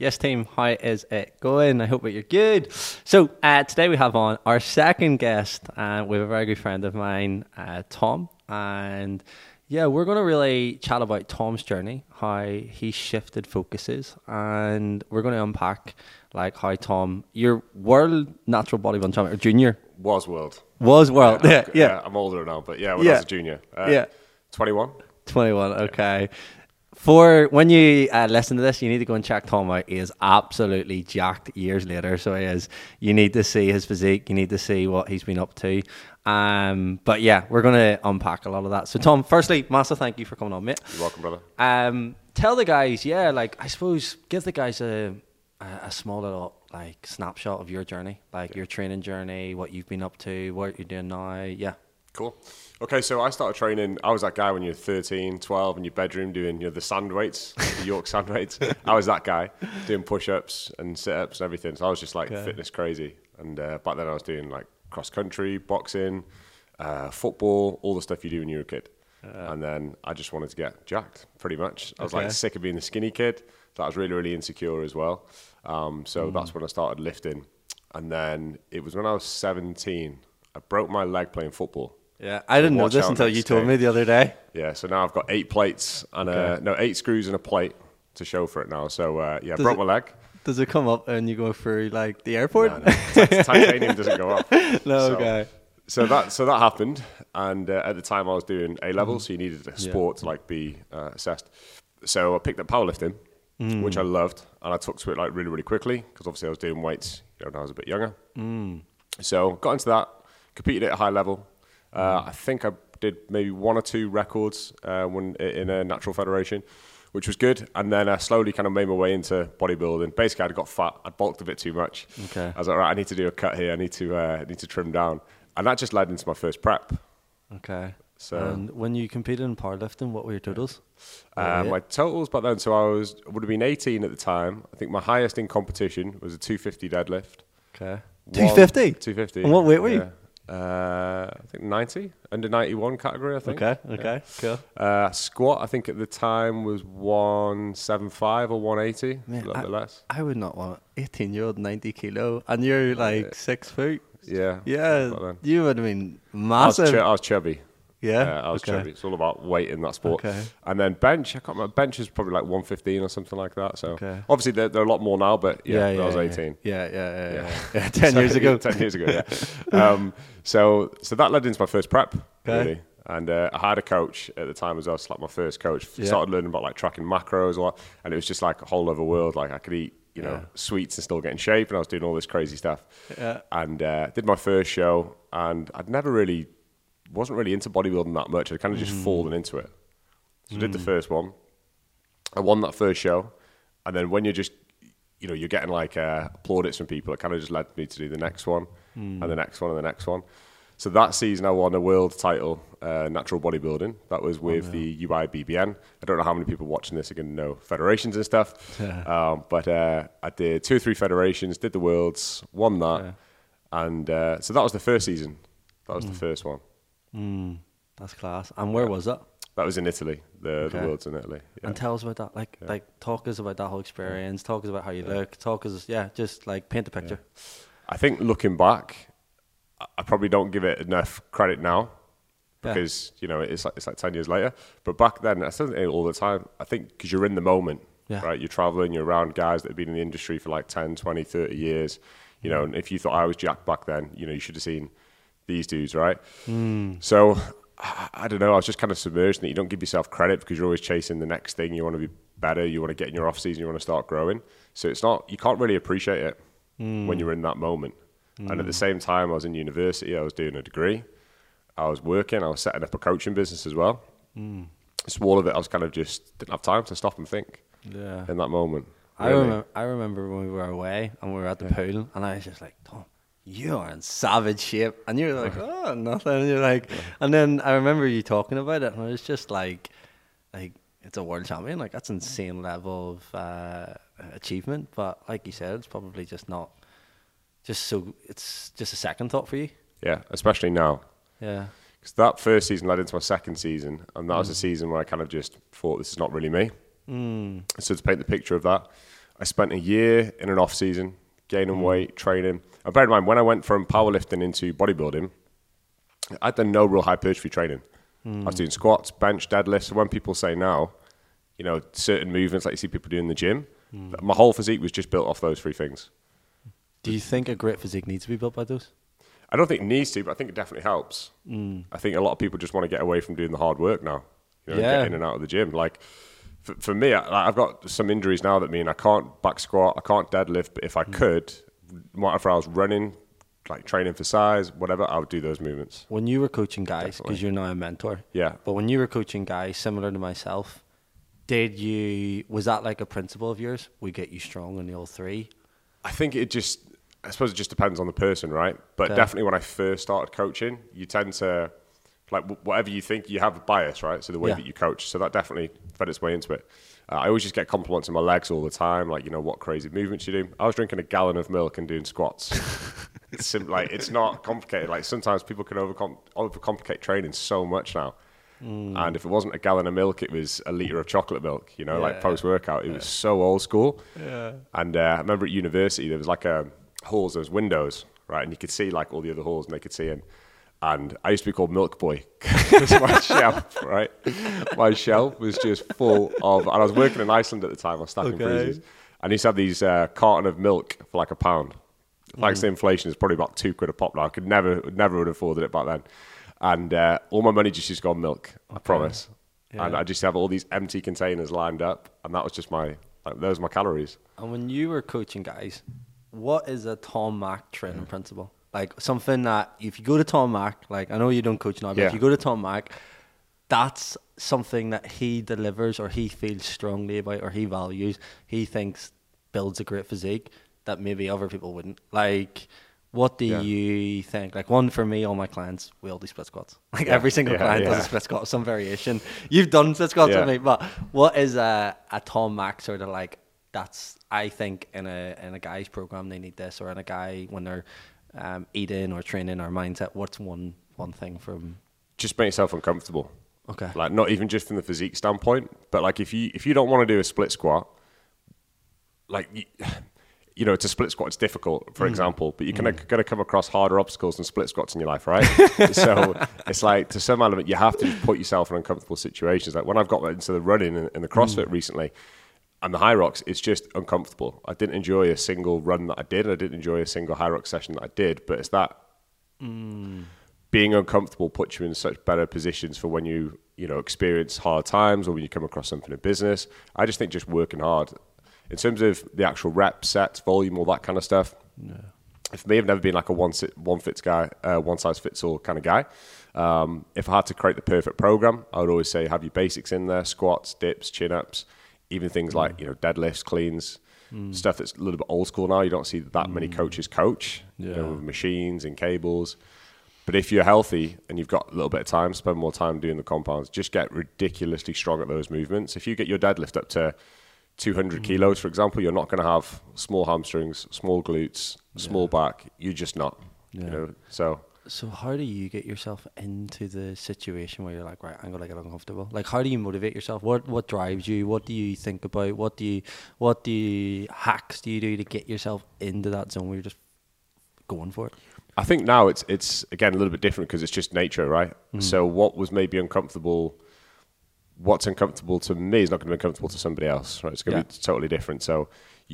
Yes, team, how is it going? I hope that you're good. So, uh, today we have on our second guest, uh, with a very good friend of mine, uh, Tom. And yeah, we're going to really chat about Tom's journey, how he shifted focuses, and we're going to unpack like how Tom, your world natural bodybuilding champion, or junior, Was world. was world. Yeah, I'm- yeah. I'm older now, but yeah, when Yeah. I was a junior. Uh, Yeah. 21. 21, okay. For when you uh, listen to this, you need to go and check Tom out. He is absolutely jacked years later. So he is. You need to see his physique. You need to see what he's been up to. Um, but yeah, we're going to unpack a lot of that. So, Tom, firstly, massive thank you for coming on, mate. You're welcome, brother. Um, tell the guys, yeah, like I suppose, give the guys a a, a small little like snapshot of your journey, like your training journey, what you've been up to, what you're doing now. Yeah, Cool. Okay, so I started training. I was that guy when you were 13, 12 in your bedroom doing you know the sand weights, the York sand weights. I was that guy doing push-ups and sit-ups and everything. So I was just like Okay. fitness crazy. And uh, back then I was doing like cross country, boxing, uh, football, all the stuff you do when you're a kid. and then I just wanted to get jacked, pretty much. I was Okay. like sick of being the skinny kid. So I was really, really insecure as well. Um, so that's when I started lifting. And then it was when I was 17. I broke my leg playing football. Yeah. I didn't know this until you told day. me the other day. Yeah, so now I've got eight plates and uh, no eight screws and a plate to show for it now. So uh, yeah, Does broke it- my leg. Does it come up and you go through like the airport? No, no, titanium doesn't go up. No, So- okay. So that so that happened, and uh, at the time I was doing A level, so you needed a sport to like be uh, assessed. So I picked up powerlifting, which I loved, and I took to it like really really quickly because obviously I was doing weights you know, when I was a bit younger. So got into that, competed at a high level. Uh, I think I did maybe one or two records uh, when in a natural federation, which was good. And then I slowly kind of made my way into bodybuilding. Basically, I'd got fat. I bulked a bit too much. Okay. I was like, right, I need to do a cut here. I need to uh, I need to trim down, and that just led into my first prep. Okay. So- and when you competed in powerlifting, what were your totals? Uh, my totals back then, so I was would have been 18 at the time. I think my highest in competition was a 250 deadlift. Okay. 250? 250. And what weight were you? Yeah. Uh, I think 90, under 91 category. I think. Okay. Okay. Cool. Uh, squat, I think at the time was 175 or 180, Man, a little I- bit less. I would not want 18 year old 90 kilo, and you're like six foot. Yeah. Yeah, you would have been I was, massive. I was chubby. Yeah, Uh, I was okay. It's all about weight in that sport. Okay. And then bench, I can't remember. Bench is probably like 115 or something like that. So Okay. obviously they're, they're a lot more now, but yeah, Yeah, yeah, I was 18. Yeah, yeah, yeah, yeah. Yeah. Ten So- years ago. ten years ago, yeah. um, so, so that led into my first prep, really. And uh, I had a coach at the time as well. It's like my first coach. Started learning about like tracking macros, or, what and it was just like a whole other world. Like I could eat, you know, Yeah. sweets and still get in shape, and I was doing all this crazy stuff. Yeah. And uh, did my first show, and I'd never really, wasn't really into bodybuilding that much. I'd kind of just Mm. fallen into it. So I did the first one. I won that first show, and then when you're just, you know, you're getting like uh, plaudits from people, it kind of just led me to do the next one, Hmm. and the next one, and the next one. So that season, I won a world title, uh, natural bodybuilding. That was with the UIBBN. I don't know how many people watching this are going to know federations and stuff, um, but uh, I did two or three federations, did the worlds, won that, and uh, so that was the first season. That was the first one. Mm, that's class. And where was that? That was in Italy. The, the worlds in Italy. Yeah. And tell us about that. Like, like talk us about that whole experience. Talk us about how you look. Talk us, yeah, just like paint the picture. I think looking back, I- probably don't give it enough credit now Yeah. because you know it's like it's like ten years later. But back then, I think it all the time. I think because you're in the moment, Yeah. right? You're traveling, you're around guys that have been in the industry for like 10, 20, 30 years. You know, and if you thought I was Jack back then, you know, you should have seen these dudes, right? Hmm. So I, I don't know. I was just kind of submerged that you don't give yourself credit because you're always chasing the next thing. You want to be better. You want to get in your off season. You want to start growing. So it's not. You can't really appreciate it hmm. when you're in that moment. And at the hmm. same time, I was in university. I was doing a degree. I was working. I was setting up a coaching business as well. So all of it, I was kind of just didn't have time to stop and think Yeah. in that moment. I remember. I remember when we were away and we were at the pool, and I was just like, "Tom, you are in savage shape," and you're like, "Oh, nothing." And you're like, and then I remember you talking about it, and I was just like, like it's a world champion, like that's insane level of uh, achievement. But like you said, it's probably just not, just so it's just a second thought for you. Yeah, especially now. Yeah. Because that first season led into my second season, and that was a season where I kind of just thought this is not really me. Mm. So to paint the picture of that, I spent a year in an off season gaining hmm. weight, training. And bear in mind, when I went from powerlifting into bodybuilding, I'd done no real hypertrophy training. I was hmm. doing squats, bench, deadlifts. So when people say now, you know, certain movements like you see people do in the gym, hmm. my whole physique was just built off those three things. Do you think a great physique needs to be built by those? I don't think it needs to, but I think it definitely helps. I think a lot of people just want to get away from doing the hard work now. You know, Yeah. get in and out of the gym. Like for, for me, I, I've got some injuries now that mean I can't back squat, I can't deadlift. But if I hmm. could, if I was running, like training for size, whatever, I would do those movements. When you were coaching guys, because you're now a mentor, Yeah. but when you were coaching guys similar to myself, did you was that like a principle of yours? We get you strong in the all three. I think it just, I suppose it just depends on the person, right? But Okay. definitely when I first started coaching, you tend to, like, wh- whatever you think, you have a bias, right? So the way Yeah. that you coach. So that definitely fed its way into it. Uh, I always just get compliments on my legs all the time, like, you know, what crazy movements you do. I was drinking a gallon of milk and doing squats. it's simple, like, it's not complicated. Like, sometimes people can overcom- overcomplicate training so much now. Mm. And if it wasn't a gallon of milk, it was a liter of chocolate milk, you know, like post workout. It was so old school. Yeah. And uh, I remember at university, there was like a halls, there was windows, right? And you could see like all the other halls and they could see in. And I used to be called Milk Boy because my shelf, right? My shelf was just full of, and I was working in Iceland at the time, I was stacking Okay. freezers. And I used to have these uh, carton of milk for like a pound. Thanks to inflation, is probably about two quid a pop now. I could never, never would have afforded it back then. And uh, all my money just used to go on milk, I promise. And I just have all these empty containers lined up, and that was just my, like, those were my calories. And when you were coaching guys, what is a Tom Mack training principle? Like something that if you go to Tom Mack, like I know you don't coach now, but Yeah. if you go to Tom Mack, that's something that he delivers or he feels strongly about or he values. He thinks builds a great physique that maybe other people wouldn't. Like what do Yeah. you think? Like one for me, all my clients, we all do split squats. Like Yeah. every single client does a split squat, some variation. You've done split squats with me, but what is a, a Tom Mack sort of like? That's I think in a in a guy's program they need this, or in a guy when they're um, eating or training or mindset. What's one one thing from? just make yourself uncomfortable. Okay. Like not even just from the physique standpoint, but like if you if you don't want to do a split squat, like you, you know, it's a split squat. It's difficult, Mm. for example, but you're gonna gonna come across harder obstacles than split squats in your life, right? so it's like to some element you have to just put yourself in uncomfortable situations. Like when I've got into the running and, and the CrossFit Mm. recently. And the Hyrox, it's just uncomfortable. I didn't enjoy a single run that I did. I didn't enjoy a single Hyrox session that I did. But it's that being uncomfortable puts you in such better positions for when you you know experience hard times or when you come across something in business. I just think just working hard in terms of the actual reps, sets, volume, all that kind of stuff. For me, I've never been like a one sit, one fits guy, uh, one size fits all kind of guy. Um, if I had to create the perfect program, I would always say have your basics in there: squats, dips, chin ups, even things like mm. you know deadlifts, cleans, mm. stuff that's a little bit old school now. You don't see that many mm. coaches coach, you know, with machines and cables. But if you're healthy and you've got a little bit of time, spend more time doing the compounds. Just get ridiculously strong at those movements. If you get your deadlift up to 200 kilos, for example, you're not going to have small hamstrings, small glutes, small back. You're just not. Yeah. You know. So So how do you get yourself into the situation where you're like, right, I'm gonna get uncomfortable? Like, how do you motivate yourself? What what drives you? What do you think about? What do you what do you hacks do you do to get yourself into that zone where you're just going for it? I think now it's it's again a little bit different because it's just nature, right? Mm. So what was maybe uncomfortable, what's uncomfortable to me is not going to be uncomfortable to somebody else, right? It's going to Yeah. be totally different. So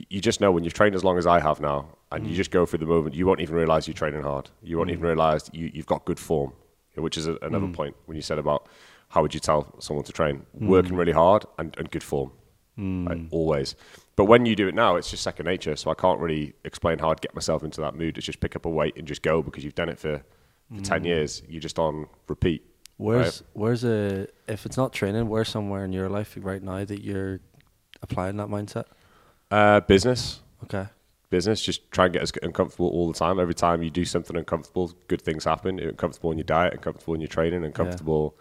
you, just know when you've trained as long as I have now, and you mm. just go through the movement, you won't even realize you're training hard. You won't mm. even realize you, you've got good form, which is a, another mm. point when you said about how would you tell someone to train? Working really hard and, and good form, like always. But when you do it now, it's just second nature. So I can't really explain how I'd get myself into that mood. It's just pick up a weight and just go because you've done it for, for 10 years. You're just on repeat. Where's where's a if it's not training, where's somewhere in your life right now that you're applying that mindset? Uh, business. Okay. Business. Just try and get as uncomfortable all the time. Every time you do something uncomfortable, good things happen. You're uncomfortable in your diet, uncomfortable in your training, uncomfortable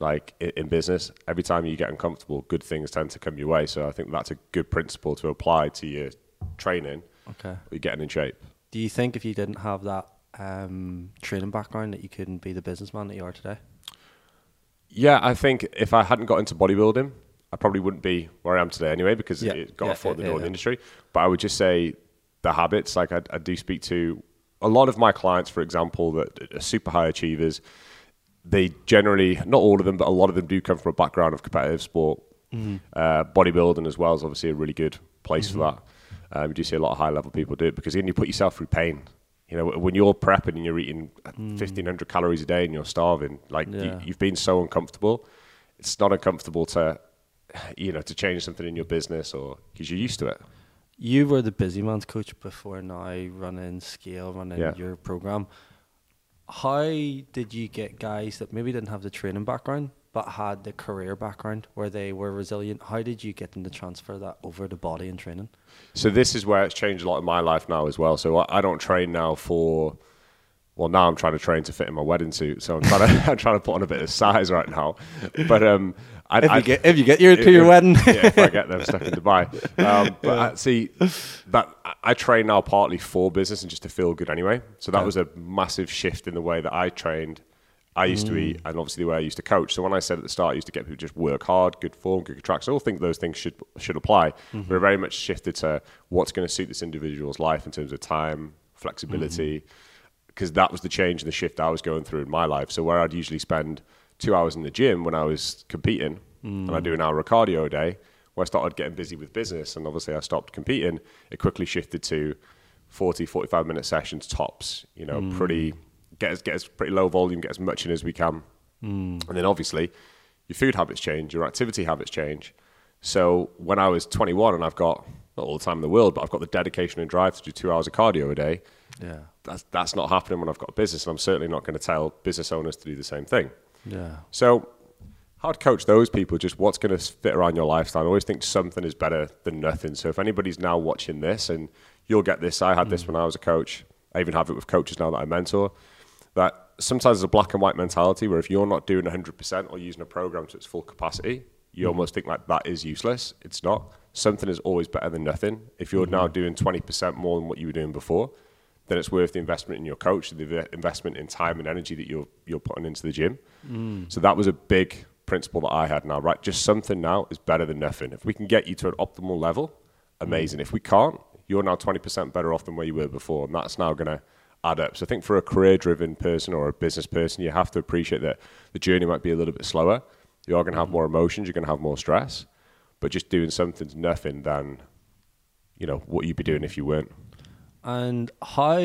like in business. Every time you get uncomfortable, good things tend to come your way. So I think that's a good principle to apply to your training. Okay. You're getting in shape. Do you think if you didn't have that um, training background that you couldn't be the businessman that you are today? Yeah, I think if I hadn't got into bodybuilding, I probably wouldn't be where I am today anyway because Yeah, it got yeah, a foot in the door in the industry. But I would just say the habits. Like I, I do speak to a lot of my clients, for example, that are super high achievers. They generally, not all of them, but a lot of them do come from a background of competitive sport. Mm-hmm. Uh, bodybuilding as well is obviously a really good place for that. Um, you do see a lot of high level people do it because then you put yourself through pain. You know, when you're prepping and you're eating 1500 calories a day and you're starving, like Mm. Yeah. you, you've been so uncomfortable. It's not uncomfortable to, you know, to change something in your business or because you're used to it. You were the busy man's coach before now, running scale, running Yeah. your program. How did you get guys that maybe didn't have the training background but had the career background where they were resilient? How did you get them to transfer that over to body and training? So this is where it's changed a lot in my life now as well. So I, I don't train now for. Well, now I'm trying to train to fit in my wedding suit, so I'm trying to I'm trying to put on a bit of size right now. But um, I, If I, you get if you get your to your if- wedding, yeah, if I get them stuck in Dubai. Um, but I, uh, see, that I train now partly for business and just to feel good anyway. So that Yeah. was a massive shift in the way that I trained. I used to eat, mm. and obviously the way I used to coach. So when I said at the start, I used to get people to just work hard, good form, good tracks. I all think those things should should apply. Mm-hmm. We're very much shifted to what's going to suit this individual's life in terms of time, flexibility, mm-hmm. because that was the change and the shift I was going through in my life. So where I'd usually spend two hours in the gym when I was competing, and I mm. do an hour of cardio a day, where I started getting busy with business, and obviously I stopped competing, it quickly shifted to 40, 45 minute sessions tops. You know, mm. pretty get as get as pretty low volume, get as much in as we can, mm. and then obviously your food habits change, your activity habits change. So when I was 21 and I've got not all the time in the world, but I've got the dedication and drive to do two hours of cardio a day, yeah, that's that's not happening when I've got a business, and I'm certainly not going to tell business owners to do the same thing. Yeah, So, how to coach those people? Just what's going to fit around your lifestyle. I always think something is better than nothing. So, if anybody's now watching this, and you'll get this, I had this mm. when I was a coach. I even have it with coaches now that I mentor. That sometimes there's a black and white mentality where if you're not doing 100% or using a program to its full capacity, you mm. almost think like that is useless. It's not. Something is always better than nothing. If you're mm-hmm. now doing 20% more than what you were doing before, then it's worth the investment in your coach, the investment in time and energy that you're you're putting into the gym. Mm. So that was a big principle that I had now, right? Just something now is better than nothing. If we can get you to an optimal level, amazing. Mm. If we can't, you're now 20% better off than where you were before, and that's now going to add up. So I think for a career-driven person or a business person, you have to appreciate that the journey might be a little bit slower. You are going to have mm. more emotions, you're going to have more stress, but just doing something's nothing than, you know, what you'd be doing if you weren't. And how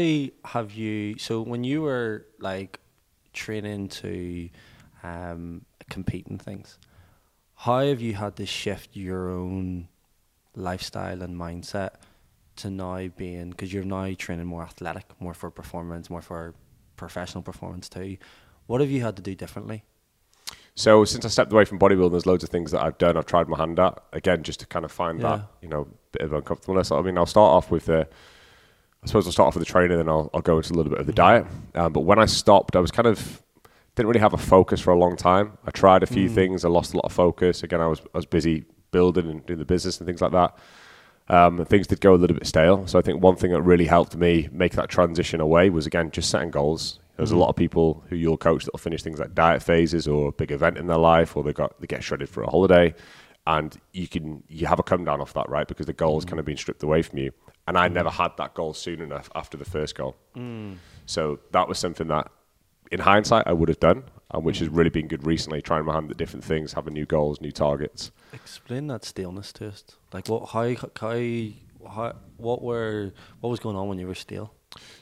have you? So when you were like training to um, compete in things, how have you had to shift your own lifestyle and mindset to now being because you're now training more athletic, more for performance, more for professional performance too. What have you had to do differently? So since I stepped away from bodybuilding, there's loads of things that I've done. I've tried my hand at again, just to kind of find Yeah. that you know bit of uncomfortableness. I mean, I'll start off with the. I suppose I'll start off with the training, then I'll I'll go into a little bit of the diet. Um, but when I stopped, I was kind of didn't really have a focus for a long time. I tried a few things. I lost a lot of focus. Again, I was I was busy building and doing the business and things like that. Um, things did go a little bit stale. So I think one thing that really helped me make that transition away was again just setting goals. There's a lot of people who you'll coach that'll finish things like diet phases or a big event in their life, or they got they get shredded for a holiday, and you can you have a come down off that, right? Because the goal's mm. kind of been stripped away from you. And I mm. never had that goal soon enough after the first goal. Mm. So that was something that, in hindsight, I would have done, and which has really been good recently. Trying my hand at different things, having new goals, new targets. Explain that staleness to us. Like what? How? How? how what were? What was going on when you were stale?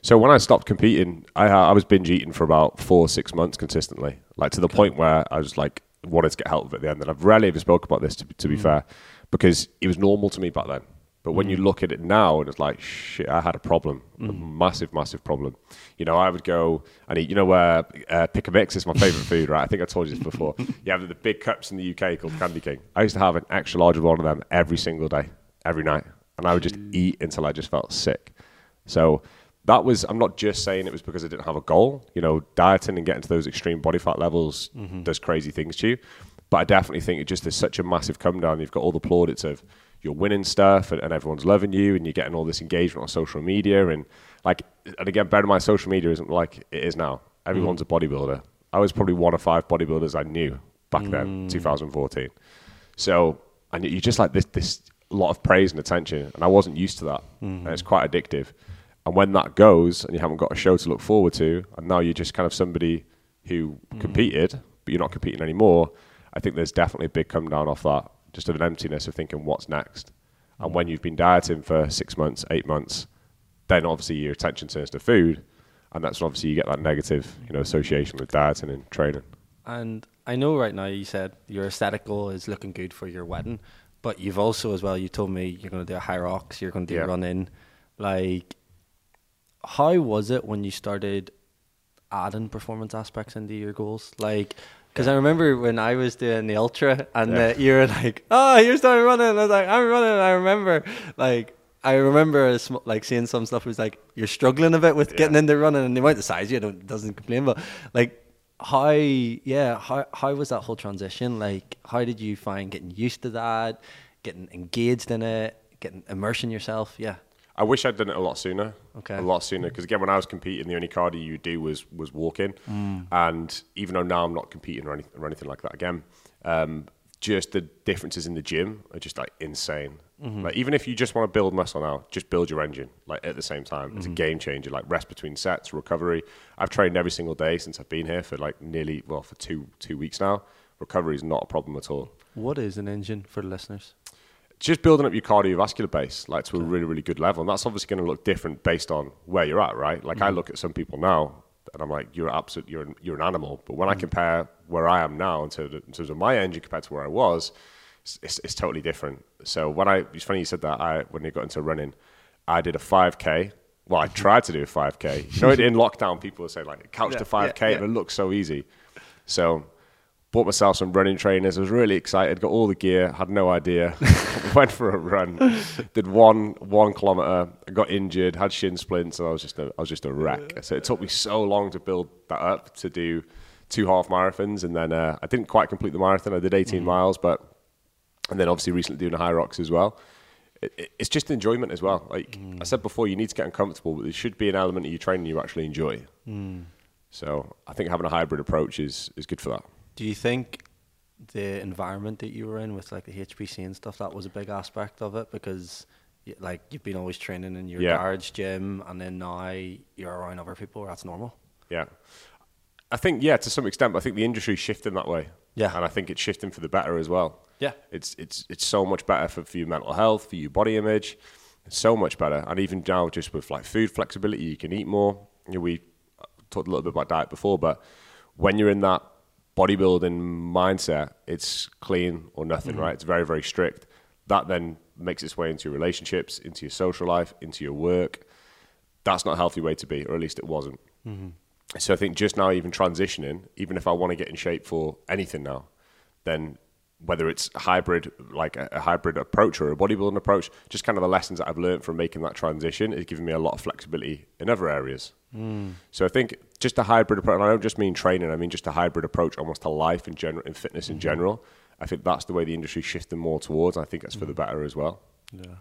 So when I stopped competing, I I was binge eating for about four six months consistently, like to the point where I was like wanted to get help at the end. And I've rarely ever spoke about this to, be- to be mm. fair, because it was normal to me back then. But when you mm. look at it now, and it's like shit, I had a problem, a mm. massive, massive problem. You know, I would go and eat. You know where uh, pick a mix is my favorite food, right? I think I told you this before. You have the big cups in the UK called Candy King. I used to have an extra large one of them every single day, every night, and I would just eat until I just felt sick. So that was, I'm not just saying it was because I didn't have a goal. You know, dieting and getting to those extreme body fat levels mm-hmm. does crazy things to you. But I definitely think it just is such a massive come down. You've got all the plaudits of you're winning stuff and, and everyone's loving you and you're getting all this engagement on social media. And like, and again, bear in mind, social media isn't like it is now. Everyone's mm-hmm. a bodybuilder. I was probably one of five bodybuilders I knew back then, mm. 2014. So and you just like this this lot of praise and attention, and I wasn't used to that, and mm-hmm. it's quite addictive. And when that goes, and you haven't got a show to look forward to, and now you're just kind of somebody who mm-hmm. competed, but you're not competing anymore. I think there's definitely a big come down off that, just of an emptiness of thinking what's next. And mm. when you've been dieting for six months, eight months, then obviously your attention turns to food, and that's when obviously you get that negative, you know, association with dieting and training. And I know right now you said your aesthetic goal is looking good for your wedding, but you've also as well you told me you're going to do a Hyrox, you're going to do Yeah. a run in. Like, how was it when you started adding performance aspects into your goals? Like, because I remember when I was doing the ultra and Yeah. uh, you were like, "Oh, you're starting running," and I was like, "I'm running." I remember, like, I remember sm- like seeing some stuff was like you're struggling a bit with Yeah. getting into running, and the amount of size you don't doesn't complain, but like. How yeah how how was that whole transition like how did you find getting used to that getting engaged in it getting immersing yourself yeah I wish I'd done it a lot sooner. Okay. A lot sooner because again, when I was competing, the only cardio you do was was walking, mm. and even though now I'm not competing or, any, or anything like that again, um, just the differences in the gym are just like insane. Mm-hmm. Like even if you just want to build muscle now, just build your engine like at the same time. It's a mm-hmm. game changer. Like rest between sets, recovery. I've trained every single day since I've been here for like nearly well for two two weeks now. Recovery is not a problem at all. what is an engine for the listeners just building up your cardiovascular base like to a really really good level and that's obviously going to look different based on where you're at right like i mm-hmm. look at some people now and i'm like you're absolute you're an, you're an animal but when i mm-hmm. compare where i am now in terms, of, in terms of my engine compared to where i was it's, it's, it's totally different so when i it's funny you said that i when you got into running i did a 5k well i mm-hmm. tried to do a 5k you know in lockdown people would say like couch Yeah, to 5k yeah, yeah. and it looks so easy so bought myself some running trainers. I was really excited. Got all the gear. Had no idea. Went for a run. Did one one kilometer. Got injured. Had shin splints, and I was just a, I was just a wreck. So it took me so long to build that up to do two half marathons, and then uh, I didn't quite complete the marathon. I did 18 mm-hmm. miles, but and then obviously recently doing the Hyrox as well. It, it- it's just enjoyment as well. Like mm. I said before, you need to get uncomfortable, but there should be an element of your training you actually enjoy. Mm. So I think having a hybrid approach is is good for that. Do you think the environment that you were in with like the HPC and stuff that was a big aspect of it because like you've been always training in your Yeah. garage gym and then now you're around other people that's normal. Yeah. I think, yeah, to some extent, but I think the industry's shifting that way. Yeah. And I think it's shifting for the better as well. Yeah. It's it's it's so much better for, for your mental health, for your body image. It's so much better. And even now just with like food flexibility, you can eat more. You know, we uh, talked a little bit about diet before, but when you're in that bodybuilding mindset, it's clean or nothing, mm. right? It's very, very strict. That then makes its way into your relationships, into your social life, into your work. That's not a healthy way to be, or at least it wasn't. Mm-hmm. So I think just now, even transitioning, even if I want to get in shape for anything now, then whether it's a hybrid, like a, a hybrid approach or a bodybuilding approach, just kind of the lessons that I've learned from making that transition is giving me a lot of flexibility in other areas. Mm. So I think just a hybrid approach, and I don't just mean training, I mean just a hybrid approach almost to life in general, in fitness in general. I think that's the way the industry's shifting more towards. And I think that's for the better as well. Yeah.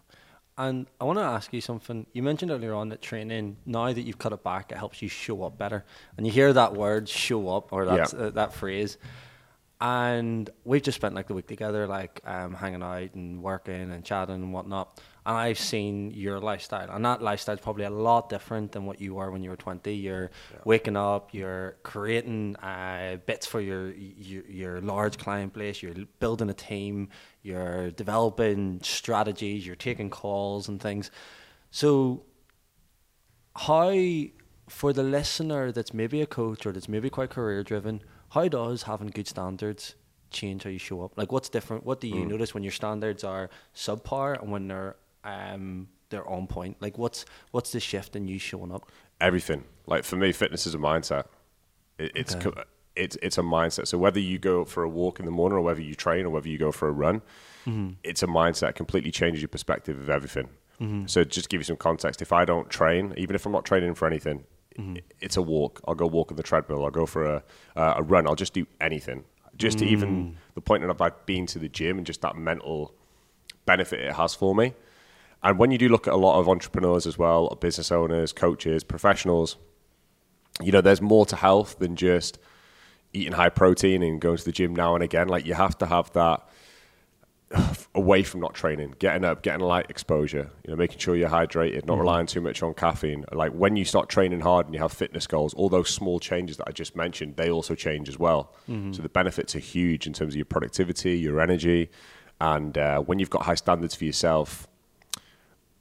And I want to ask you something. You mentioned earlier on that training, now that you've cut it back, it helps you show up better. And you hear that word, show up, or that, Yeah. uh, that phrase. And we've just spent like the week together, like um, hanging out and working and chatting and whatnot. And I've seen your lifestyle. And that lifestyle is probably a lot different than what you were when you were 20. You're waking up, you're creating uh, bits for your, your, your large client base, you're building a team, you're developing strategies, you're taking calls and things. So, how, for the listener that's maybe a coach or that's maybe quite career driven, how does having good standards change how you show up? Like, what's different? What do you notice when your standards are subpar and when they're um, they're on point? Like, what's what's the shift in you showing up? everything. Like for me, fitness is a mindset. It, it's Okay. co- it's it's a mindset. So whether you go for a walk in the morning, or whether you train, or whether you go for a run, it's a mindset. It completely changes your perspective of everything. So just give you some context, if I don't train, even if I'm not training for anything, i- it's a walk. I'll go walk on the treadmill. I'll go for a uh, a run. I'll just do anything. Just to even the point that I've been to the gym and just that mental benefit it has for me. And when you do look at a lot of entrepreneurs as well, business owners, coaches, professionals, you know, there's more to health than just eating high protein and going to the gym now and again. Like you have to have that away from not training, getting up, getting light exposure, you know, making sure you're hydrated, not relying too much on caffeine. Like when you start training hard and you have fitness goals, all those small changes that I just mentioned, they also change as well. So the benefits are huge in terms of your productivity, your energy, and uh, when you've got high standards for yourself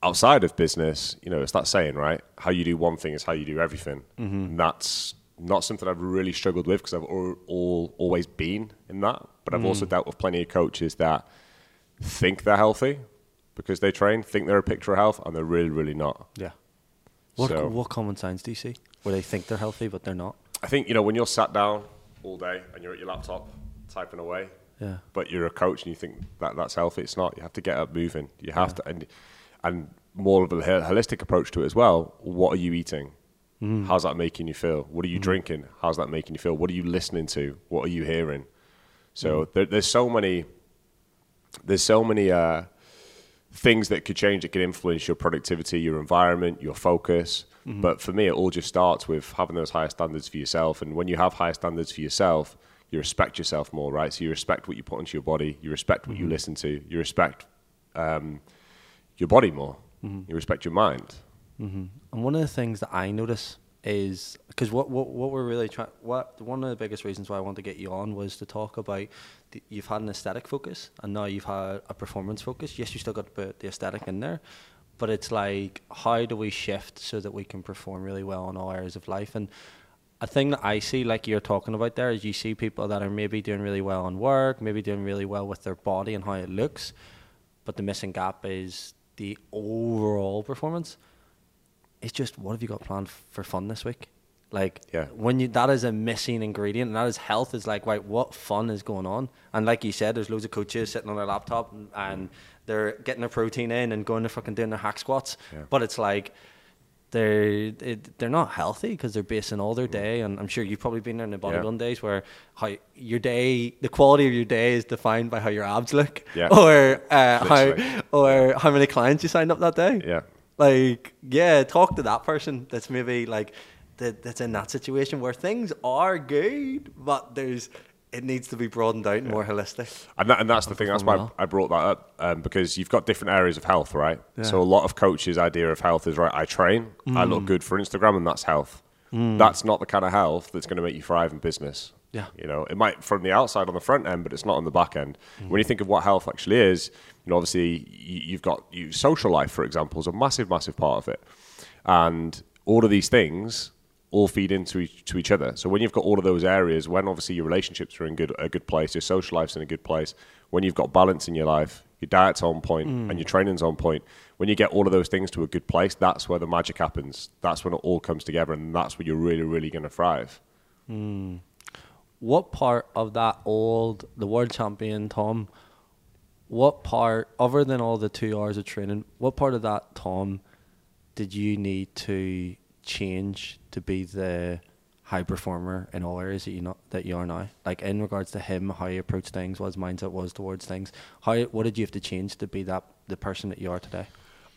outside of business, you know, it's that saying, right? How you do one thing is how you do everything. Mm-hmm. And that's not something I've really struggled with because I've all, all always been in that. But I've also mm. dealt with plenty of coaches that think they're healthy because they train, think they're a picture of health, and they're really, really not. Yeah. What So- what common signs do you see where they think they're healthy but they're not? I think you know when you're sat down all day and you're at your laptop typing away, Yeah. but you're a coach and you think that that's healthy. It's not. You have to get up moving. You have to, and and more of a holistic approach to it as well. What are you eating? Mm. How's that making you feel? What are you mm. drinking? How's that making you feel? What are you listening to? What are you hearing? So mm. there, there's so many. There's so many uh, things that could change that could influence your productivity, your environment, your focus. Mm-hmm. But for me, it all just starts with having those higher standards for yourself. And when you have higher standards for yourself, you respect yourself more, right? So you respect what you put into your body, you respect what you mm-hmm. listen to, you respect um, your body more, mm-hmm. you respect your mind. Mm-hmm. And one of the things that I notice is because what, what what we're really trying what one of the biggest reasons why I wanted to get you on was to talk about the, you've had an aesthetic focus and now you've had a performance focus. Yes, you still got the, the aesthetic in there, but it's like how do we shift so that we can perform really well in all areas of life and. A thing that I see, like you're talking about there, is you see people that are maybe doing really well on work, maybe doing really well with their body and how it looks, but the missing gap is the overall performance it's just what have you got planned for fun this week? Like Yeah. when you that is a missing ingredient, and that is health. Is like right, what fun is going on? And like you said, there's loads of coaches sitting on their laptop and, and they're getting their protein in and going to fucking doing their hack squats. Yeah. But it's like they're it, they're not healthy because they're basing all their day. And I'm sure you've probably been there in the Mm. Yeah. bodybuilding days where how your day, the quality of your day is defined by how your abs look, Yeah. or uh, how or how many clients you signed up that day. Yeah. Like, yeah, talk to that person that's maybe like that, that's in that situation where things are good, but there's it needs to be broadened out and more holistic. And, that, and that's the thing. That's why. I brought that up um, because you've got different areas of health, right? Yeah. So a lot of coaches' idea of health is right. I train, I Mm. look good for Instagram, and that's health. That's not the kind of health that's going to make you thrive in business. Yeah. you know, it might from the outside on the front end, but it's not on the back end. When you think of what health actually is, you know, obviously you, you've got you, social life, for example, is a massive, massive part of it, and all of these things all feed into each, to each other. So when you've got all of those areas, when obviously your relationships are in good a good place, your social life's in a good place, when you've got balance in your life, your diet's on point mm. and your training's on point, when you get all of those things to a good place, that's where the magic happens. That's when it all comes together, and that's where you're really, really going to thrive. Mm. What part of that old the world champion Tom? What part, other than all the two hours of training, what part of that Tom did you need to change to be the high performer in all areas that you not that you are now? Like in regards to him, how he approached things, what his mindset was towards things. How what did you have to change to be that the person that you are today?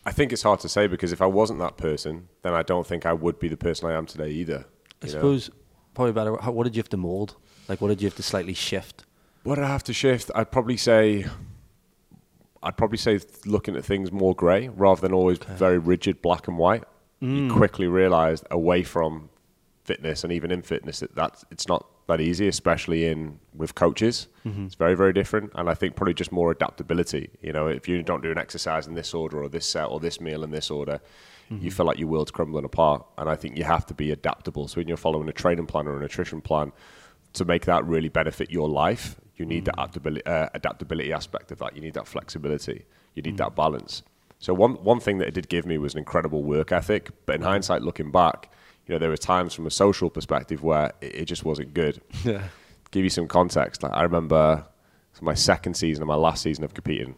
I think it's hard to say because if I wasn't that person, then I don't think I would be the person I am today either. I you know? suppose probably better. How, what did you have to mold? Like what did you have to slightly shift? What did I have to shift? I'd probably say, I'd probably say looking at things more grey rather than always very rigid black and white. You mm. quickly realised away from fitness and even in fitness that that's, it's not that easy, especially in with coaches. Mm-hmm. It's very very different, and I think probably just more adaptability. You know, if you don't do an exercise in this order or this set or this meal in this order. You mm-hmm. feel like your world's crumbling apart, and I think you have to be adaptable. So when you're following a training plan or a nutrition plan, to make that really benefit your life, you need the mm. adaptability, uh, adaptability aspect of that. You need that flexibility. You need mm. that balance. So one one thing that it did give me was an incredible work ethic. But in hindsight, looking back, you know, there were times from a social perspective where it, it just wasn't good. Yeah. Give you some context. Like I remember my second season and my last season of competing,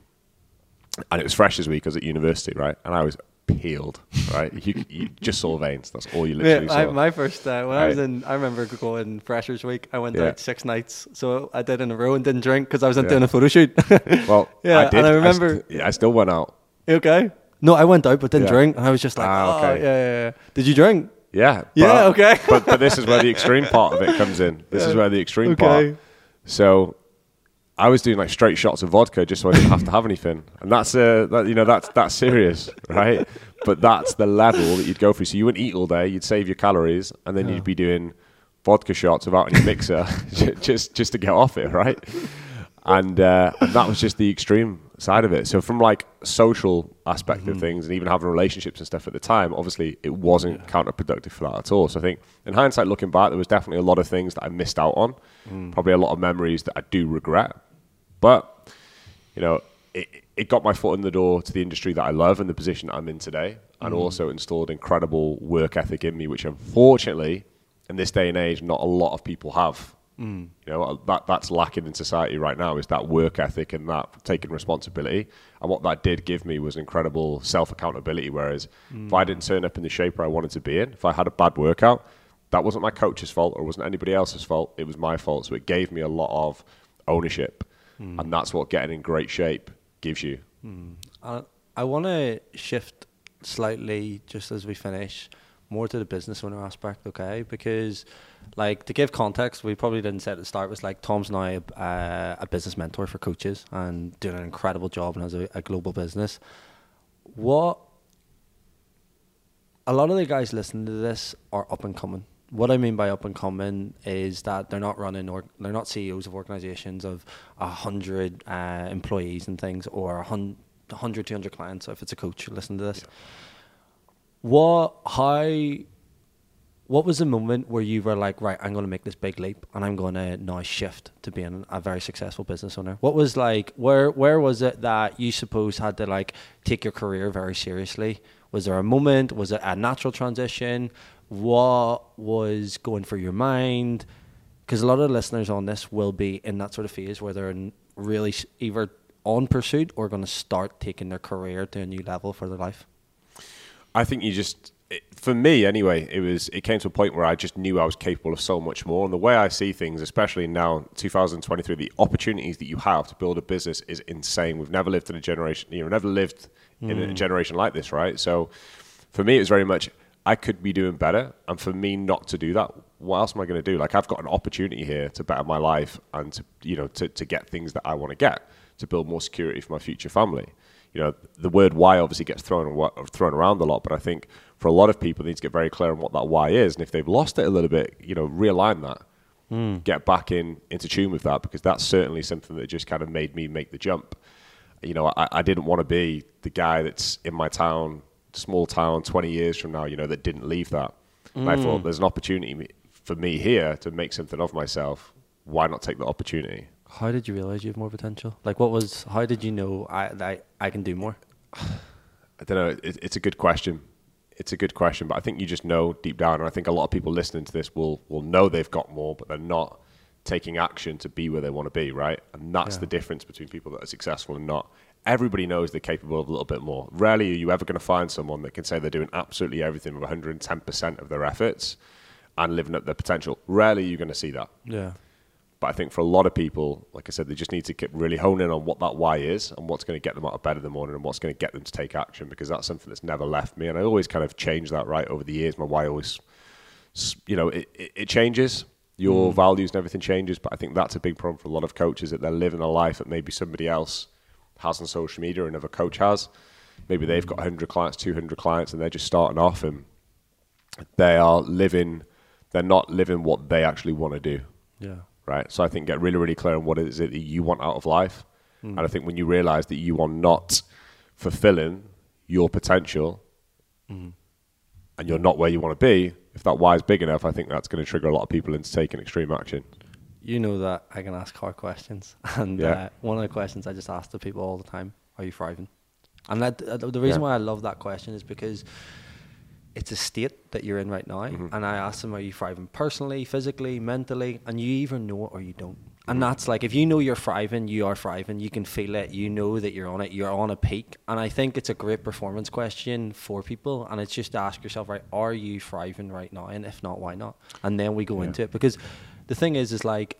and it was Freshers Week. I was at university, right? And I was peeled, right? you, you just saw veins. That's all you literally Yeah, I, saw. my first uh, when I was in, I remember going Freshers Week. I went Yeah. out six nights, so I did in a row and didn't drink because I wasn't Yeah. doing a photo shoot. well, Yeah, I did. and I st- remember- yeah, I still went out. Okay. No, I went out but didn't Yeah. drink, and I was just like, Ah, oh, okay. yeah, yeah, yeah. Did you drink? Yeah. Yeah, okay. but but this is where the extreme part of it comes in. This is where the extreme Okay. part. So I was doing like straight shots of vodka just so I didn't have to have anything, and that's uh, that, you know that's that's serious, right? But that's the level that you'd go through. So you wouldn't eat all day, you'd save your calories, and then you'd be doing vodka shots without any mixer, just just to get off it, right? And, uh, and that was just the extreme side of it. So from like social aspect of mm-hmm. things, and even having relationships and stuff at the time, obviously it wasn't counterproductive for that at all. So I think in hindsight, looking back, there was definitely a lot of things that I missed out on, mm. probably a lot of memories that I do regret. But you know, it, it got my foot in the door to the industry that I love and the position that I'm in today, and mm-hmm. also installed incredible work ethic in me, which unfortunately, in this day and age, not a lot of people have. Mm. You know, uh, that that's lacking in society right now is that work ethic and that taking responsibility. And what that did give me was incredible self accountability. Whereas if I didn't turn up in the shape where I wanted to be in, if I had a bad workout, that wasn't my coach's fault or wasn't anybody else's fault. It was my fault. So it gave me a lot of ownership. Mm. And that's what getting in great shape gives you. Uh, I want to shift slightly just as we finish more to the business owner aspect, okay? Because, like, to give context, we probably didn't say at the start was like Tom's now a, uh, a business mentor for coaches and doing an incredible job and has a, a global business. What a lot of the guys listening to this are up and coming. What I mean by up and coming is that they're not running or they're not CEOs of organizations of a hundred uh, employees and things or a hun- 100, 200 clients. So if it's a coach, listen to this. What, how, what was the moment where you were like, right, I'm going to make this big leap and I'm going to now shift to being a very successful business owner? What was like, where, where was it that you suppose had to like take your career very seriously? Was there a moment? Was it a natural transition? What was going through your mind? Because a lot of listeners on this will be in that sort of phase where they're really either on pursuit or going to start taking their career to a new level for their life. I think you just, it, for me anyway, it was. It came to a point where I just knew I was capable of so much more. And the way I see things, especially now, 2023, the opportunities that you have to build a business is insane. We've never lived in a generation, you know, never lived in a mm. generation like this, right? So, for me, it was very much I could be doing better, and for me not to do that, what else am I going to do? Like I've got an opportunity here to better my life and to you know to to get things that I want to get to build more security for my future family you know, the word why obviously gets thrown thrown around a lot, but I think for a lot of people, they need to get very clear on what that why is, and if they've lost it a little bit, you know, realign that, hmm. get back in into tune with that, because that's certainly something that just kind of made me make the jump. You know, I, I didn't want to be the guy that's in my town, small town, 20 years from now, you know, that didn't leave that. And I thought hmm. there's an opportunity for me here to make something of myself. Why not take the opportunity? How did you realize you have more potential? Like, what was? How did you know I I, I can do more? I don't know. It, it's a good question. It's a good question, but I think you just know deep down, and I think a lot of people listening to this will will know they've got more, but they're not taking action to be where they want to be, right? And that's Yeah. the difference between people that are successful and not. Everybody knows they're capable of a little bit more. Rarely are you ever going to find someone that can say they're doing absolutely everything with 110% of their efforts and living up their potential. Rarely are you going to see that. Yeah. But I think for a lot of people, like I said, they just need to get really hone in on what that why is and what's going to get them out of bed in the morning and what's going to get them to take action because that's something that's never left me. And I always kind of change that right over the years. My why always, you know, it, it, it changes. Your mm. values and everything changes. But I think that's a big problem for a lot of coaches that they're living a life that maybe somebody else has on social media or another coach has. Maybe they've got 100 clients, 200 clients, and they're just starting off and they are living, they're not living what they actually want to do Yeah. Right? So I think get really, really clear on what it is that you want out of life. And I think when you realize that you are not fulfilling your potential and you're not where you want to be, if that why is big enough, I think that's going to trigger a lot of people into taking extreme action. You know that I can ask hard questions, and Yeah. uh, one of the questions I just ask the people all the time: Are you thriving? And that, uh, the reason Yeah. why I love that question is because it's a state that you're in right now, Mm-hmm. and I ask them: Are you thriving personally, physically, mentally? And you either know it or you don't. Mm-hmm. And that's like if you know you're thriving, you are thriving. You can feel it. You know that you're on it. You're on a peak. And I think it's a great performance question for people. And it's just to ask yourself, right, are you thriving right now? And if not, why not? And then we go Yeah. into it because the thing is, is like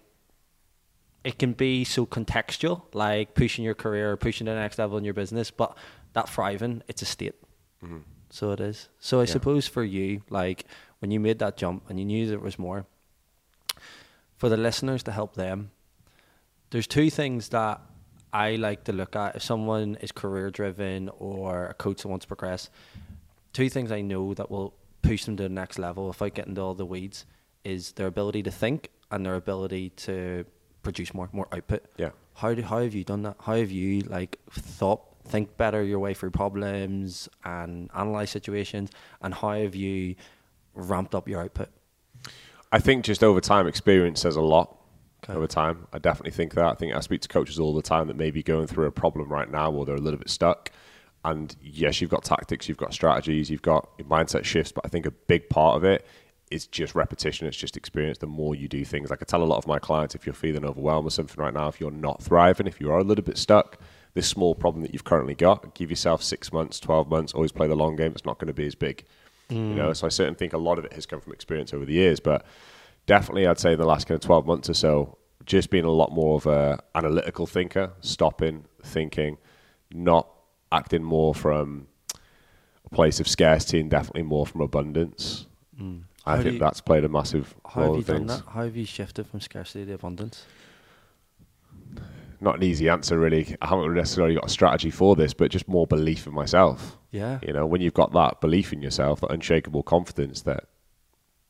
it can be so contextual, like pushing your career pushing to the next level in your business. But that thriving, it's a state. So it is. So I Yeah. suppose for you, like when you made that jump and you knew there was more, for the listeners to help them, there's two things that I like to look at if someone is career driven or a coach that wants to progress. Two things I know that will push them to the next level without getting into all the weeds is their ability to think and their ability to produce more, more output. Yeah. How do how have you done that? How have you like thought think better your way through problems and analyze situations and how have you ramped up your output? I think just over time, experience says a lot. Okay. Over time, I definitely think that. I think I speak to coaches all the time that may be going through a problem right now, or they're a little bit stuck. And yes, you've got tactics, you've got strategies, you've got mindset shifts, but I think a big part of it is just repetition. It's just experience. The more you do things, like I tell a lot of my clients, if you're feeling overwhelmed with something right now, if you're not thriving, if you are a little bit stuck, this small problem that you've currently got, give yourself six months, twelve months. Always play the long game. It's not going to be as big. You know, so I certainly think a lot of it has come from experience over the years, but definitely I'd say in the last kind of 12 months or so, just being a lot more of a analytical thinker, stopping, thinking, not acting more from a place of scarcity and definitely more from abundance. I Mm. How think you- that's played a massive How role have you in done things. that? How have you shifted from scarcity to abundance? Not an easy answer, really. I haven't necessarily got a strategy for this, but just more belief in myself. Yeah. You know, when you've got that belief in yourself, that unshakable confidence that,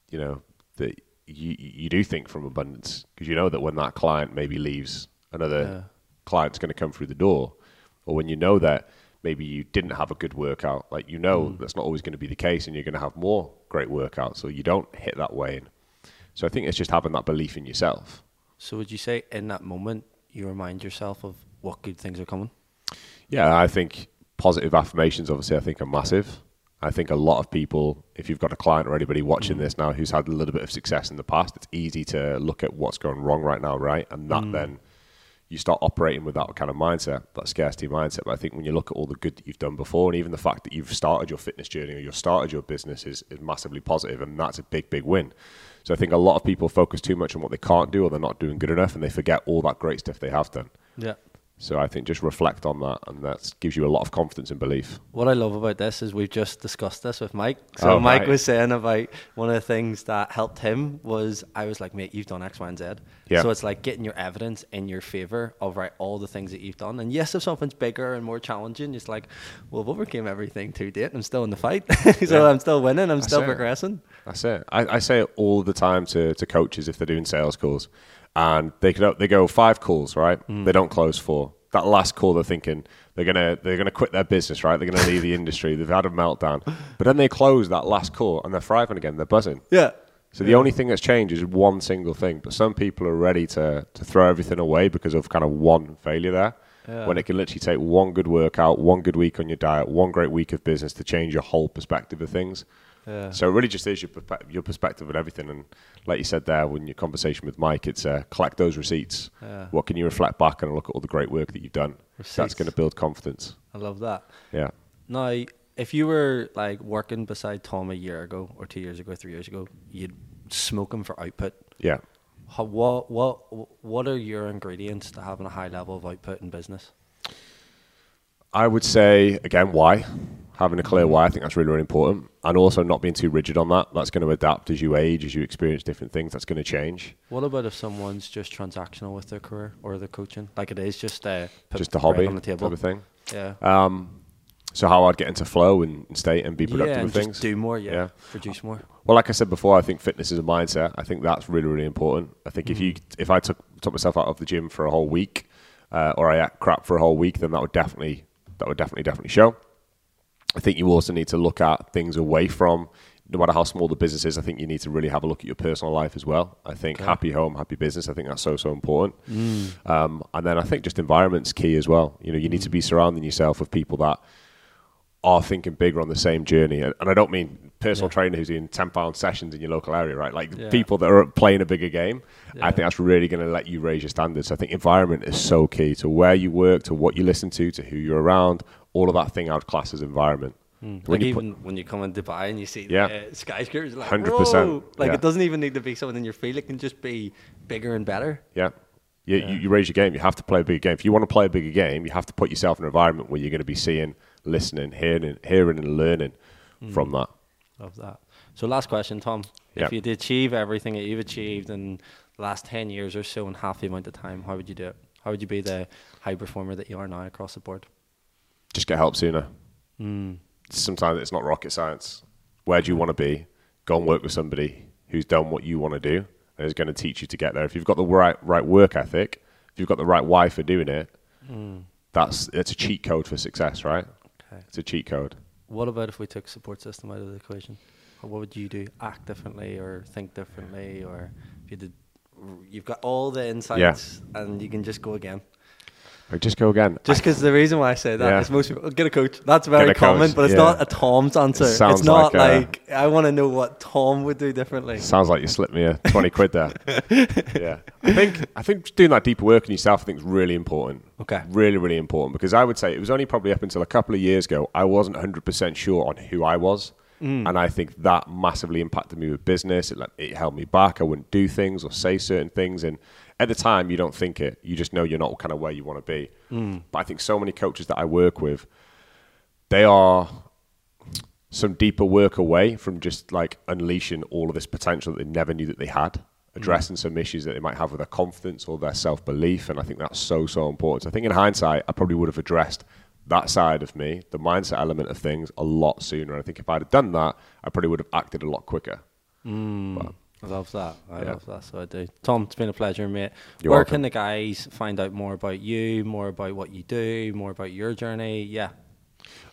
you know, that you you do think from abundance because you know that when that client maybe leaves, another Yeah. client's going to come through the door, or when you know that maybe you didn't have a good workout, like you know Mm. that's not always going to be the case, and you're going to have more great workouts, so you don't hit that way. So I think it's just having that belief in yourself. So would you say in that moment you remind yourself of what good things are coming? Yeah, I think positive affirmations, obviously, I think are massive. I think a lot of people, if you've got a client or anybody watching mm. this now who's had a little bit of success in the past, it's easy to look at what's going wrong right now, right? And that mm. then you start operating with that kind of mindset, that scarcity mindset. But I think when you look at all the good that you've done before, and even the fact that you've started your fitness journey or you've started your business is, is massively positive, and that's a big, big win. So I think a lot of people focus too much on what they can't do or they're not doing good enough, and they forget all that great stuff they have done. Yeah. So I think just reflect on that, and that gives you a lot of confidence and belief. What I love about this is we've just discussed this with Mike. So Oh, Mike right. was saying about one of the things that helped him was I was like, mate, you've done X, Y, and Z. Yeah. So it's like getting your evidence in your favor of right all the things that you've done. And yes, if something's bigger and more challenging, it's like, well, I've overcame everything to date. I'm still in the fight, so Yeah. I'm still winning. I'm That's still it. progressing. That's it. I, I say it all the time to, to coaches if they're doing sales calls, and they could, they go five calls, right? Mm. They don't close four. That last call, they're thinking they're gonna they're gonna quit their business, right? They're gonna leave the industry. They've had a meltdown, but then they close that last call and they're thriving again. They're buzzing. Yeah. So the only thing that's changed is one single thing. But some people are ready to, to throw everything away because of kind of one failure there. Yeah. When it can literally take one good workout, one good week on your diet, one great week of business to change your whole perspective of things. Yeah. So it really just is your, your perspective and everything. And like you said there, when your conversation with Mike, it's uh, collect those receipts. Yeah. What can you reflect back and look at all the great work that you've done? That's going to build confidence. I love that. Yeah. Now, if you were like working beside Tom a year ago, or two years ago, three years ago, you'd smoke him for output. Yeah. How, what what what are your ingredients to having a high level of output in business? I would say again why having a clear why I think that's really really important. And also not being too rigid on that. That's going to adapt as you age as you experience different things. That's going to change. What about if someone's just transactional with their career or their coaching, like it is just uh, put just a hobby on the table? type of thing? Yeah. um, so how I'd get into flow and, and state and be productive yeah, and with things? do more. Yeah, Yeah. produce more. well like I said before I think fitness is a mindset. I think that's really really important. I think if you if I took took myself out of the gym for a whole week uh, or I ate crap for a whole week then that would definitely that would definitely definitely show I think you also need to look at things away from, no matter how small the business is. I think you need to really have a look at your personal life as well. I think happy home, happy business. I think that's so so important. Um, and then I think just environment's key as well. You know, you need to be surrounding yourself with people that are thinking bigger on the same journey. And, and I don't mean personal Yeah. trainer who's doing ten pound sessions in your local area, right? Like Yeah. people that are playing a bigger game. Yeah. I think that's really going to let you raise your standards. I think environment is so key to where you work, to what you listen to, to who you're around. All of that thing out class as environment. Hmm. When like you put- even when you come in Dubai and you see Yeah. the skyscrapers, like 100%, whoa! Like yeah. it doesn't even need to be something in your field; it can just be bigger and better. Yeah. You, you, you raise your game. You have to play a bigger game. If you want to play a bigger game, you have to put yourself in an environment where you're going to be seeing, listening, hearing, hearing and learning from that. Love that. So, last question, Tom. Yeah. If you'd achieve everything that you've achieved in the last ten years or so in half the amount of time, how would you do it? How would you be the high performer that you are now across the board? Just get help sooner. Mm. Sometimes it's not rocket science. Where do you want to be? Go and work with somebody who's done what you want to do and is going to teach you to get there. If you've got the right right work ethic, if you've got the right why for doing it, Mm. that's it's a cheat code for success, right? Okay. It's a cheat code. What about if we took support system out of the equation? Or what would you do? Act differently or think differently or if you did you've got all the insights and you can just go again. Right, just go again. Just because the reason why I say that Yeah. is most people get a coach. That's very common, coach, but it's yeah. not a Tom's answer. sounds It's not like, uh, like, I want to know what Tom would do differently. Sounds like you slipped me a twenty quid there. yeah, I think I think doing that deeper work on yourself, I think, is really important. Okay. really, really important because I would say it was only probably up until a couple of years ago I wasn't hundred percent sure on who I was, and I think that massively impacted me with business. It like, it held me back. I wouldn't do things or say certain things, and at the time you don't think it. You just know you're not kind of where you want to be. Hmm. But I think so many coaches that I work with, they are some deeper work away from just like unleashing all of this potential that they never knew that they had, hmm. addressing some issues that they might have with their confidence or their self belief. And I think that's so, so important. So I think in hindsight, I probably would have addressed that side of me, the mindset element of things, a lot sooner. And I think if I'd have done that, I probably would have acted a lot quicker. Hmm. But I love that. I Yeah. love that. So I do. Tom, it's been a pleasure, mate. You're Where welcome. can the guys find out more about you, more about what you do, more about your journey? Yeah.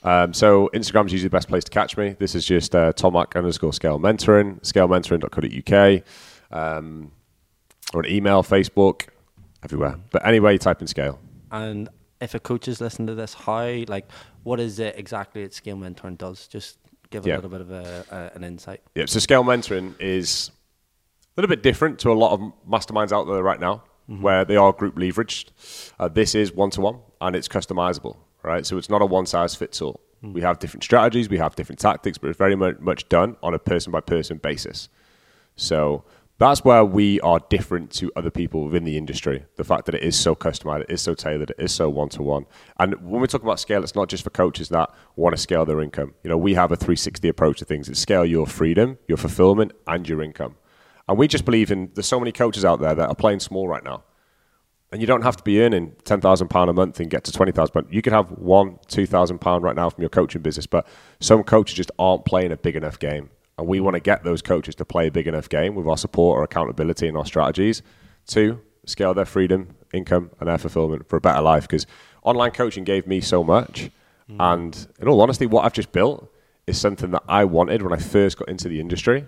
Um, so Instagram's usually the best place to catch me. This is just uh, Tomac underscore scale mentoring, scalementoring.co.uk, um, or an email, Facebook, everywhere. But anyway, you type in scale. And if a coach is listening to this, how, like, what is it exactly that Scale Mentoring does? Just give a Yeah. little bit of a, a, an insight. Yeah, so scale mentoring is little bit different to a lot of masterminds out there right now, where they are group leveraged. Uh, this is one to one and it's customizable, right? So it's not a one size fits all. We have different strategies, we have different tactics, but it's very much done on a person by person basis. So that's where we are different to other people within the industry. The fact that it is so customized, it is so tailored, it is so one to one. And when we talk about scale, it's not just for coaches that want to scale their income. You know, we have a 360 approach to things. It's scale your freedom, your fulfillment, and your income. And we just believe in there's so many coaches out there that are playing small right now. And you don't have to be earning ten thousand pound a month and get to twenty thousand. But you could have one, two thousand pound right now from your coaching business. But some coaches just aren't playing a big enough game, and we want to get those coaches to play a big enough game with our support, our accountability, and our strategies to scale their freedom, income, and their fulfillment for a better life. Because online coaching gave me so much, mm. and in all honesty, what I've just built is something that I wanted when I first got into the industry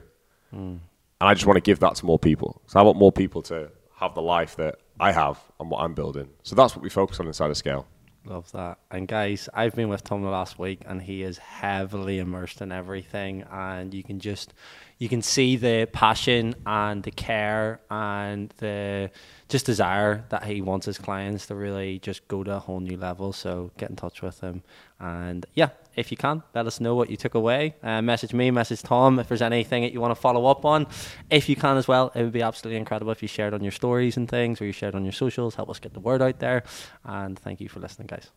mm. And I just want to give that to more people. So I want more people to have the life that I have and what I'm building. So that's what we focus on inside of Scale. Love that. And guys, I've been with Tom the last week and he is heavily immersed in everything and you can just you can see the passion and the care and the just desire that he wants his clients to really just go to a whole new level. So get in touch with him. And yeah, if you can, let us know what you took away. Uh, message me, message Tom if there's anything that you want to follow up on. If you can as well, it would be absolutely incredible if you shared on your stories and things or you shared on your socials. Help us get the word out there. And thank you for listening, guys.